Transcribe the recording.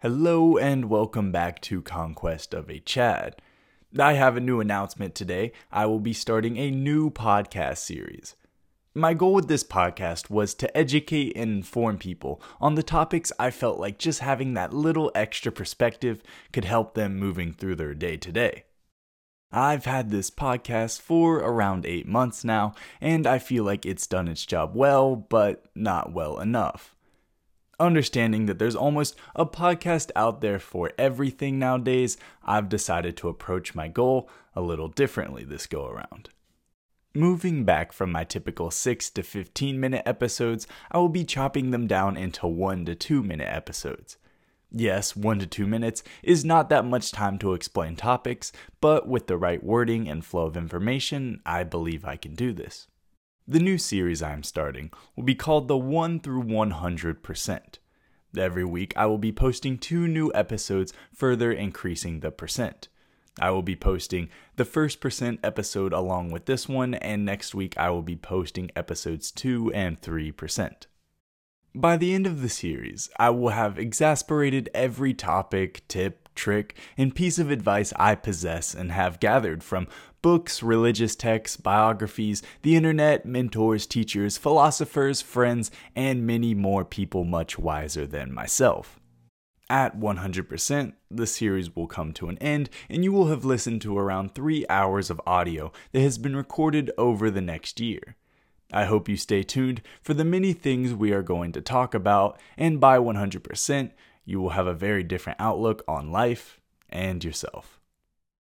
Hello and welcome back to Conquest of a Chad. I have a new announcement today. I will be starting a new podcast series. My goal with this podcast was to educate and inform people on the topics I felt like just having that little extra perspective could help them moving through their day to day. I've had this podcast for around eight months now, and I feel like it's done its job well, but not well enough understanding that there's almost a podcast out there for everything nowadays, I've decided to approach my goal a little differently this go around. Moving back from my typical 6 to 15 minute episodes, I will be chopping them down into 1 to 2 minute episodes. Yes, 1 to 2 minutes is not that much time to explain topics, but with the right wording and flow of information, I believe I can do this. The new series I am starting will be called the 1 through 100%. Every week, I will be posting two new episodes, further increasing the percent. I will be posting the first percent episode along with this one, and next week I will be posting episodes 2 and 3%. By the end of the series, I will have exasperated every topic, tip, trick, and piece of advice I possess and have gathered from books, religious texts, biographies, the internet, mentors, teachers, philosophers, friends, and many more people much wiser than myself. At 100%, the series will come to an end, and you will have listened to around three hours of audio that has been recorded over the next year. I hope you stay tuned for the many things we are going to talk about, and by 100%, you will have a very different outlook on life and yourself.